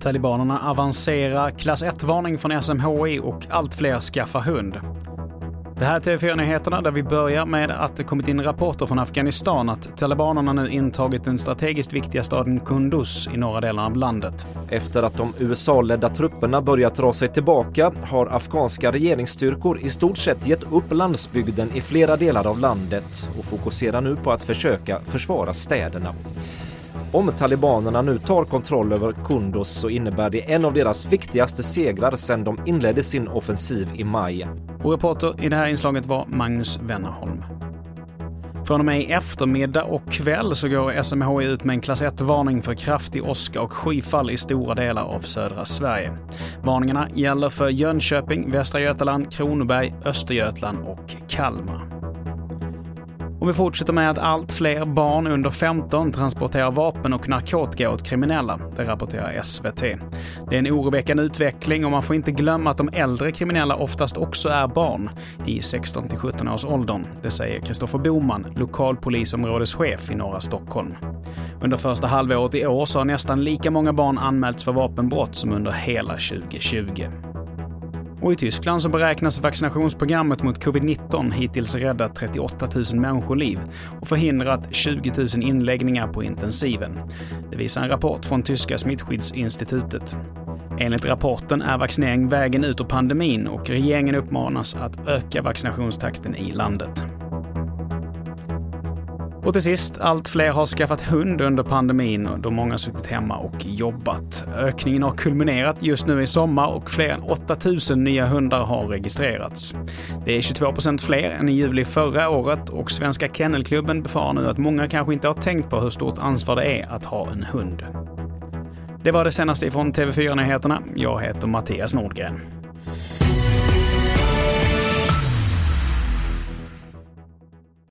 Talibanerna avancerar, klass 1-varning från SMHI och allt fler skaffar hund. Det här är TV4-nyheterna där vi börjar med att det kommit in rapporter från Afghanistan att talibanerna nu intagit den strategiskt viktiga staden Kunduz i norra delen av landet. Efter att de USA-ledda trupperna börjat dra sig tillbaka har afghanska regeringsstyrkor i stort sett gett upp landsbygden i flera delar av landet och fokuserar nu på att försöka försvara städerna. Om talibanerna nu tar kontroll över Kunduz så innebär det en av deras viktigaste segrar sedan de inledde sin offensiv i maj. Och reporter i det här inslaget var Magnus Wennerholm. Från och med i eftermiddag och kväll så går SMHI ut med en klass 1-varning för kraftig åska och skyfall i stora delar av södra Sverige. Varningarna gäller för Jönköping, Västra Götaland, Kronoberg, Östergötland och Kalmar. Och vi fortsätter med att allt fler barn under 15 transporterar vapen och narkotika åt kriminella. Det rapporterar SVT. Det är en oroväckande utveckling och man får inte glömma att de äldre kriminella oftast också är barn i 16 till 17 års åldern. Det säger Kristoffer Boman, lokalpolisområdeschef i norra Stockholm. Under första halvåret i år så har nästan lika många barn anmälts för vapenbrott som under hela 2020. Och i Tyskland så beräknas vaccinationsprogrammet mot covid-19 hittills räddat 38 000 människoliv och förhindrat 20 000 inläggningar på intensiven. Det visar en rapport från tyska smittskyddsinstitutet. Enligt rapporten är vaccinering vägen ut ur pandemin och regeringen uppmanas att öka vaccinationstakten i landet. Och till sist, allt fler har skaffat hund under pandemin då många suttit hemma och jobbat. Ökningen har kulminerat just nu i sommar och fler än 8000 nya hundar har registrerats. Det är 22% fler än i juli förra året och Svenska Kennelklubben befarar nu att många kanske inte har tänkt på hur stort ansvar det är att ha en hund. Det var det senaste ifrån TV4 Nyheterna. Jag heter Mattias Nordgren.